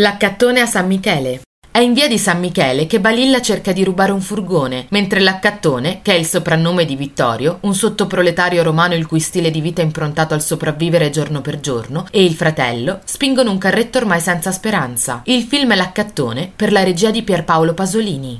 L'accattone a San Michele. È in via di San Michele che Balilla cerca di rubare un furgone, mentre l'accattone, che è il soprannome di Vittorio, un sottoproletario romano il cui stile di vita è improntato al sopravvivere giorno per giorno, e il fratello spingono un carretto ormai senza speranza. Il film è L'accattone per la regia di Pierpaolo Pasolini.